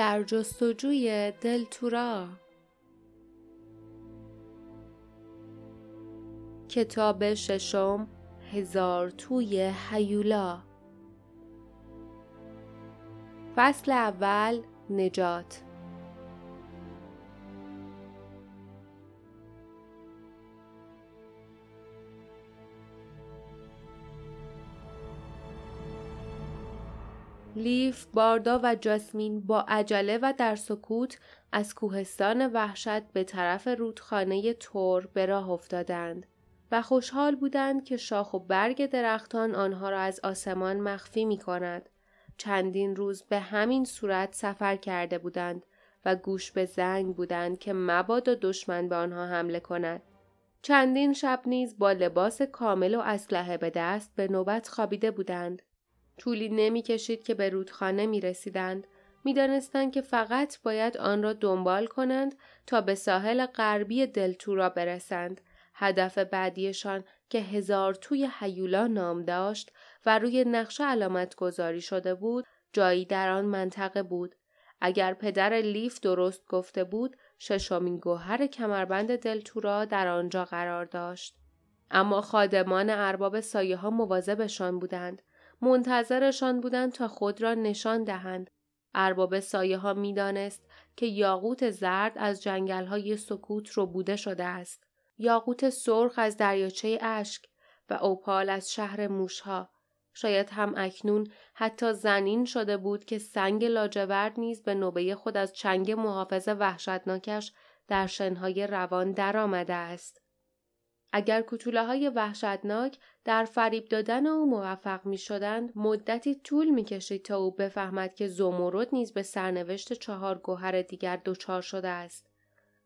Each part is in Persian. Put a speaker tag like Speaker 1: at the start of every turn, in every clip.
Speaker 1: در جستجوی دلتورا کتاب ششم هزار توی هیولا. فصل اول نجات. لیف، باردا و جاسمین با عجله و در سکوت از کوهستان وحشت به طرف رودخانه تور به راه افتادند و خوشحال بودند که شاخ و برگ درختان آنها را از آسمان مخفی می کند. چندین روز به همین صورت سفر کرده بودند و گوش به زنگ بودند که مبادا دشمن به آنها حمله کند. چندین شب نیز با لباس کامل و اسلحه به دست به نوبت خوابیده بودند. طولی نمی کشید که به رودخانه می رسیدند. می دانستند که فقط باید آن را دنبال کنند تا به ساحل غربی دلتورا برسند. هدف بعدیشان که هزار توی حیولا نام داشت و روی نقشه علامت گذاری شده بود جایی در آن منطقه بود. اگر پدر لیف درست گفته بود ششمین گوهر کمربند دلتورا در آنجا قرار داشت. اما خادمان ارباب سایه ها مواظبشان بودند. منتظرشان بودند تا خود را نشان دهند. ارباب سایه ها می دانست که یاقوت زرد از جنگل های سکوت رو بوده شده است. یاقوت سرخ از دریاچه اشک و اوپال از شهر موشها. شاید هم اکنون حتی زنین شده بود که سنگ لاجورد نیز به نوبه خود از چنگ محافظ وحشتناکش در شنهای روان درآمده است. اگر کتوله های وحشتناک در فریب دادن او موفق می شدند مدتی طول می کشید تا او بفهمد که زمرد نیز به سرنوشت چهار گوهر دیگر دچار شده است.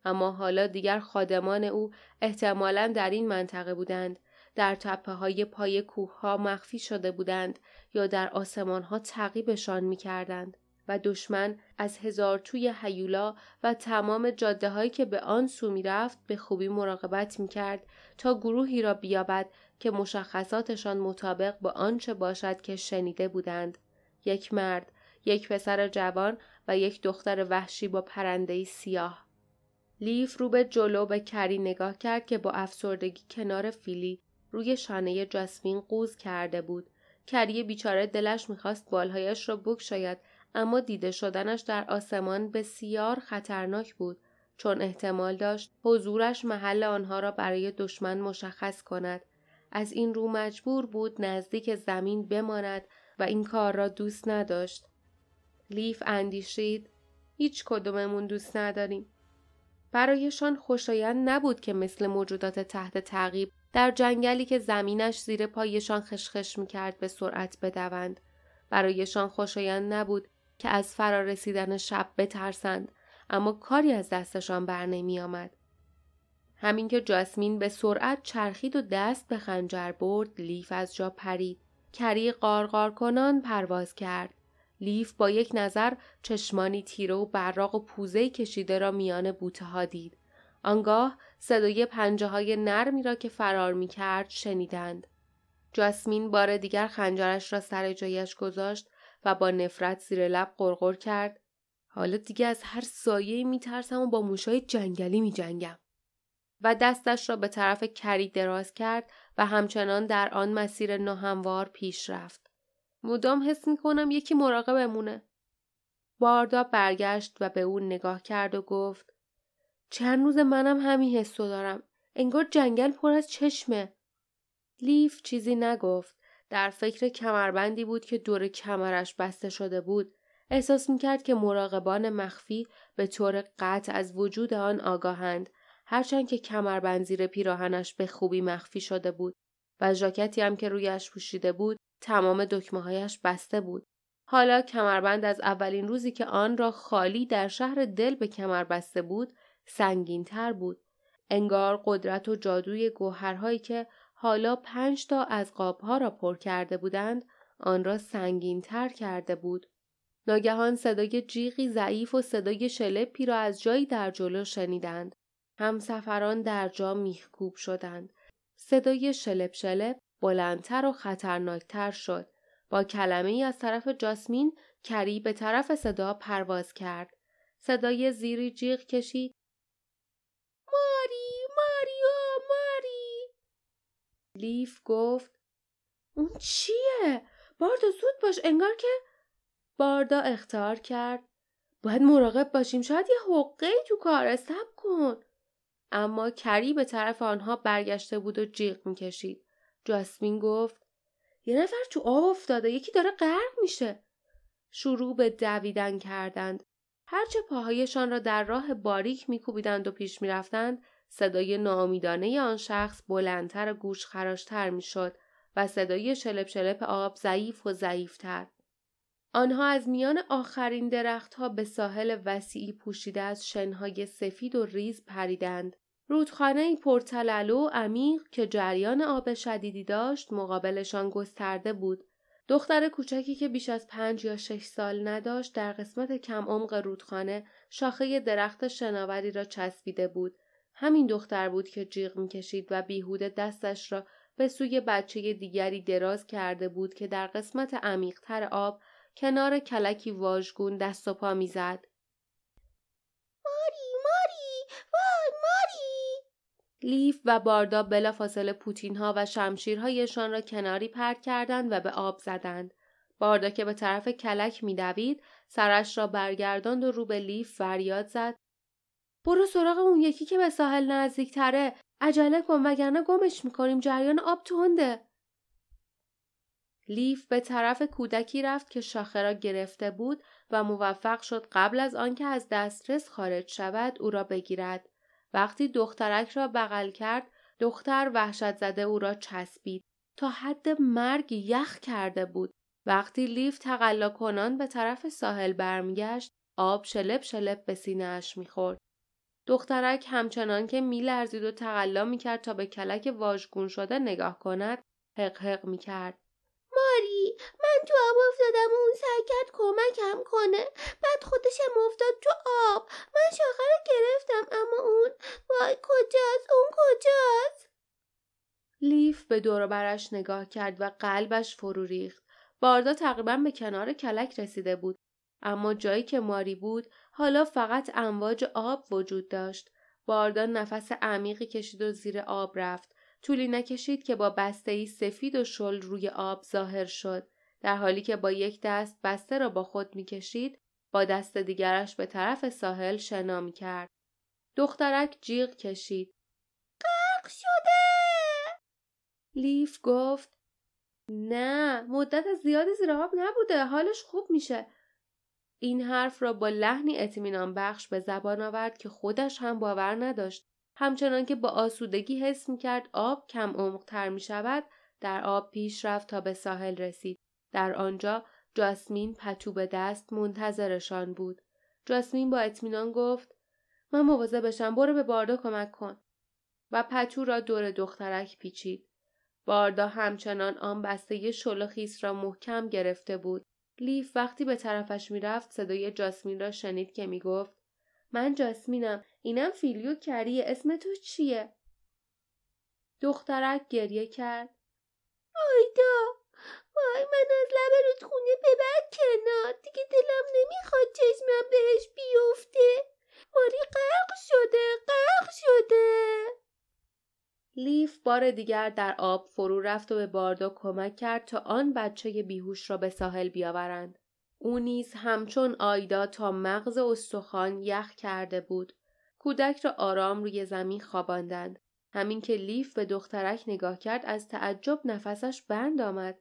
Speaker 1: اما حالا دیگر خادمان او احتمالا در این منطقه بودند در تپه های پای کوه ها مخفی شده بودند یا در آسمان ها تعقیبشان می کردند. و دشمن از هزار توی حیولا و تمام جاده هایی که به آن سو می رفت به خوبی مراقبت می کرد تا گروهی را بیابد که مشخصاتشان مطابق با آنچه باشد که شنیده بودند. یک مرد، یک پسر جوان و یک دختر وحشی با پرنده سیاه. لیف رو به جلو به کری نگاه کرد که با افسردگی کنار فیلی روی شانه جاسمین قوز کرده بود. کری بیچاره دلش می‌خواست بالهایش را بکشاید اما دیده شدنش در آسمان بسیار خطرناک بود چون احتمال داشت حضورش محل آنها را برای دشمن مشخص کند. از این رو مجبور بود نزدیک زمین بماند و این کار را دوست نداشت. لیف اندیشید هیچ کدوممون دوست نداریم. برایشان خوشایند نبود که مثل موجودات تحت تعقیب در جنگلی که زمینش زیر پایشان خشخش می‌کرد به سرعت بدوند. برایشان خوشایند نبود که از فرا رسیدن شب بترسند اما کاری از دستشان بر نمی آمد. همین که جاسمین به سرعت چرخید و دست به خنجر برد لیف از جا پرید. کری قارقار کنان پرواز کرد. لیف با یک نظر چشمانی تیره و براق و پوزه کشیده را میان بوته ها دید. آنگاه صدای پنجه های نرمی را که فرار می کرد شنیدند. جاسمین بار دیگر خنجرش را سر جایش گذاشت و با نفرت زیر لب قرقر کرد حالا دیگه از هر سایه میترسم و با موشای جنگلی میجنگم و دستش را به طرف کری دراز کرد و همچنان در آن مسیر ناهموار پیش رفت. مدام حس می‌کنم یکی مراقبمونه. باردا برگشت و به او نگاه کرد و گفت چند روز منم همین حسو دارم. انگار جنگل پر از چشمه. لیف چیزی نگفت در فکر کمربندی بود که دور کمرش بسته شده بود. احساس می‌کرد که مراقبان مخفی به طور قطع از وجود آن آگاهند هرچند که کمربند زیر پیراهنش به خوبی مخفی شده بود و ژاکتی هم که رویش پوشیده بود تمام دکمه هایش بسته بود. حالا کمربند از اولین روزی که آن را خالی در شهر دل به کمر بسته بود سنگین تر بود. انگار قدرت و جادوی گوهرهایی که حالا پنج تا از قابها را پر کرده بودند آن را سنگین تر کرده بود. ناگهان صدای جیغی ضعیف و صدای شلپی را از جایی در جلو شنیدند. همسفران در جا میخکوب شدند. صدای شلپ شلپ بلندتر و خطرناکتر شد. با کلمه ای از طرف جاسمین کری به طرف صدا پرواز کرد. صدای زیری جیغ کشید. ماری ماریو ماری لیف گفت اون چیه؟ باردا زود باش انگار که باردا اختار کرد. باید مراقب باشیم شاید یه حقه تو کار سب کن. اما کری به طرف آنها برگشته بود و جیغ می‌کشید. جاسمین گفت یه نفر تو آب افتاده یکی داره غرق میشه. شروع به دویدن کردند. هرچه پاهایشان را در راه باریک میکوبیدند و پیش می‌رفتند صدای ناامیدانه آن شخص بلندتر و گوش خراشتر می‌شد و صدای شلپ شلپ آب ضعیف و ضعیفتر. آنها از میان آخرین درختها به ساحل وسیعی پوشیده از شنهای سفید و ریز پریدند. رودخانه پرتلالو و عمیق که جریان آب شدیدی داشت مقابلشان گسترده بود. دختر کوچکی که بیش از پنج یا شش سال نداشت در قسمت کم عمق رودخانه شاخه درخت شناوری را چسبیده بود. همین دختر بود که جیغ می‌کشید و بیهوده دستش را به سوی بچه دیگری دراز کرده بود که در قسمت عمیقتر آب کنار کلکی واژگون دست و پا می‌زد.
Speaker 2: ماری ماری وای ماری
Speaker 1: لیف و باردا بلافاصله پوتین ها و شمشیرهایشان را کناری پرت کردند و به آب زدند. باردا که به طرف کلک میدوید سرش را برگرداند و رو به لیف فریاد زد برو سراغ اون یکی که به ساحل نزدیکتره عجله کن وگرنه گمش می‌کنیم جریان آب تنده لیف به طرف کودکی رفت که شاخه را گرفته بود و موفق شد قبل از آنکه از دسترس خارج شود او را بگیرد. وقتی دخترک را بغل کرد دختر وحشت زده او را چسبید تا حد مرگ یخ کرده بود. وقتی لیف تقلا کنان به طرف ساحل برمیگشت آب شلپ شلپ به سینهاش می‌خورد. دخترک همچنان که میلرزید و تقلا می‌کرد تا به کلک واژگون شده نگاه کند حق حق می‌کرد.
Speaker 2: ماری من تو آب افتادم و اون سعی کرد کمکم کنه. بعد خودشم افتاد تو آب. من شاخه رو گرفتم اما اون وای کجاست؟ اون کجاست؟
Speaker 1: لیف به دور برش نگاه کرد و قلبش فرو ریخت. باردا تقریبا به کنار کلک رسیده بود. اما جایی که ماری بود حالا فقط امواج آب وجود داشت باردا نفس عمیقی کشید و زیر آب رفت طولی نکشید که با بسته ای سفید و شل روی آب ظاهر شد در حالی که با یک دست بسته را با خود می‌کشید با دست دیگرش به طرف ساحل شنا می کرد. دخترک جیغ کشید.
Speaker 2: غرق شده!
Speaker 1: لیف گفت نه مدت زیادی زیر آب نبوده حالش خوب میشه. این حرف را با لحنی اطمینان بخش به زبان آورد که خودش هم باور نداشت. همچنان که با آسودگی حس می کرد آب کم عمقتر می شود در آب پیش رفت تا به ساحل رسید. در آنجا جاسمین پتو به دست منتظرشان بود. جاسمین با اطمینان گفت من مواظب بشم برو به باردا کمک کن و پتو را دور دخترک پیچید. باردا همچنان آن بسته شل خیس را محکم گرفته بود. لیف وقتی به طرفش می‌رفت صدای جاسمین را شنید که می‌گفت من جاسمینم اینم فیلیو کری اسم تو چیه؟ دخترک گریه کرد.
Speaker 2: آیدا وای من از لب رودخونه ببر کنار دیگه دلم نمی‌خواد چشمم بهش بیفته. ماری غرق شده غرق شده.
Speaker 1: لیف بار دیگر در آب فرو رفت و به باردا کمک کرد تا آن بچه بیهوش را به ساحل بیاورند. او نیز همچون آیدا تا مغز استخوان یخ کرده بود. کودک را آرام روی زمین خواباندند. همین که لیف به دخترک نگاه کرد از تعجب نفسش بند آمد.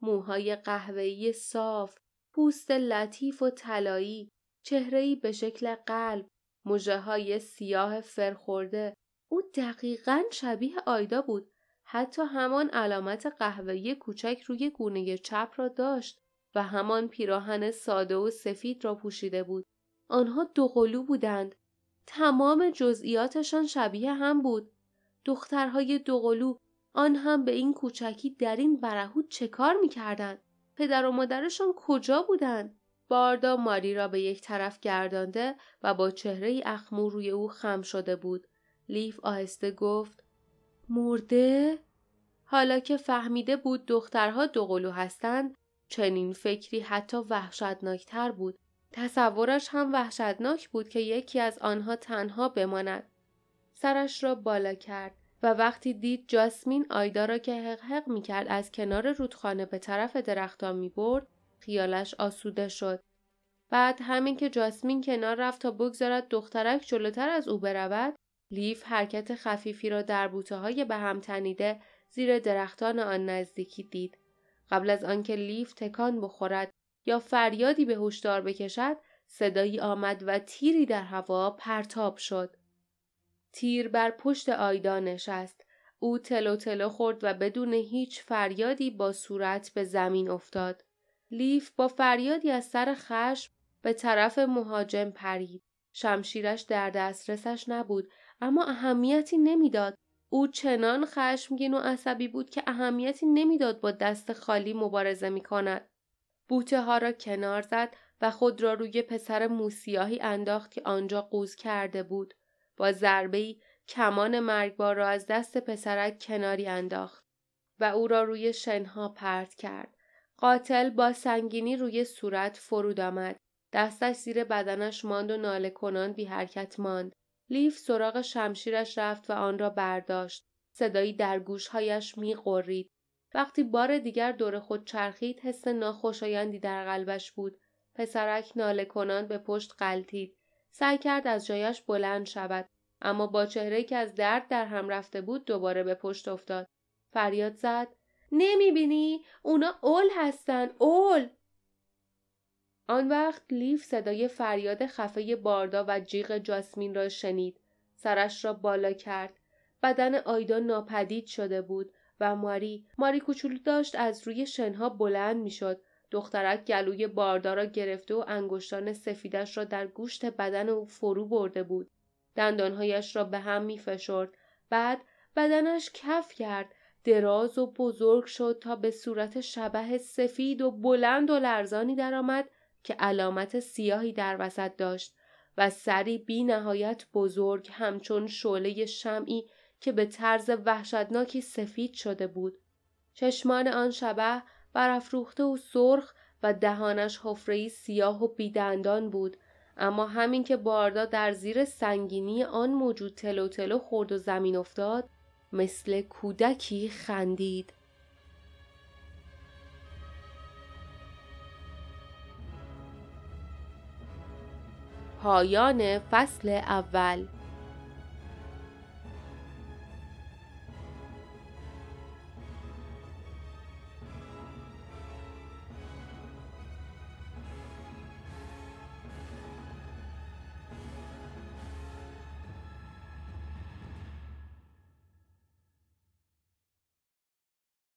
Speaker 1: موهای قهوه‌ای صاف، پوست لطیف و طلایی، چهره‌ای به شکل قلب، مژه های سیاه فرخورده. او دقیقا شبیه آیدا بود. حتی همان علامت قهوه‌ای کوچک روی گونه چپ را داشت و همان پیراهن ساده و سفید را پوشیده بود. آنها دوقلو بودند. تمام جزئیاتشان شبیه هم بود. دخترهای دوقلو آن هم به این کوچکی در این برهود چه کار می‌کردند؟ پدر و مادرشان کجا بودند؟ باردا ماری را به یک طرف گردانده و با چهره اخمو روی او خم شده بود. لیف آهسته گفت مرده؟ حالا که فهمیده بود دخترها دوقلو هستند چنین فکری حتی وحشتناکتر بود. تصورش هم وحشتناک بود که یکی از آنها تنها بماند. سرش را بالا کرد و وقتی دید جاسمین آیدا را که حق حق می کرد از کنار رودخانه به طرف درختان می برد خیالش آسوده شد. بعد همین که جاسمین کنار رفت تا بگذارد دخترک جلوتر از او برود لیف حرکت خفیفی را در بوته های به هم تنیده زیر درختان آن نزدیکی دید. قبل از آنکه لیف تکان بخورد یا فریادی به هشدار بکشد صدایی آمد و تیری در هوا پرتاب شد. تیر بر پشت آیدا نشست. او تلو تلو خورد و بدون هیچ فریادی با صورت به زمین افتاد. لیف با فریادی از سر خشم به طرف مهاجم پرید. شمشیرش در دسترسش نبود اما اهمیتی نمی‌داد. او چنان خشمگین و عصبی بود که اهمیتی نمی‌داد با دست خالی مبارزه می کند. بوته ها را کنار زد و خود را روی پسر موسیاهی انداخت که آنجا قوز کرده بود. با ضربه کمان مرگبار را از دست پسرک کناری انداخت و او را روی شنها پرت کرد. قاتل با سنگینی روی صورت فرود آمد. دستش زیر بدنش ماند و ناله کنان بی حرکت ماند. لیف سراغ شمشیرش رفت و آن را برداشت. صدایی در گوشهایش می قرید. وقتی بار دیگر دور خود چرخید حس ناخوشایندی در قلبش بود. پسرک ناله کنان به پشت قلتید. سعی کرد از جایش بلند شود اما با چهره که از درد در هم رفته بود دوباره به پشت افتاد. فریاد زد نمی‌بینی؟ اونا اول هستن اول آن وقت لیف صدای فریاد خفه باردا و جیغ جاسمین را شنید. سرش را بالا کرد. بدن آیدا ناپدید شده بود و ماری ماری کوچولو داشت از روی شنها بلند می‌شد. دخترک گلوی باردا را گرفته و انگشتان سفیدش را در گوشت بدن او فرو برده بود. دندانهایش را به هم می فشرد. بعد بدنش کف کرد. دراز و بزرگ شد تا به صورت شبه سفید و بلند و لرزانی درآمد که علامت سیاهی در وسط داشت و سری بی نهایت بزرگ همچون شعله شمعی که به طرز وحشتناکی سفید شده بود. چشمان آن شبه برافروخته و سرخ و دهانش حفره‌ای سیاه و بیدندان بود اما همین که باردا در زیر سنگینی آن موجود تلو تلو خورد و زمین افتاد مثل کودکی خندید پایان فصل اول.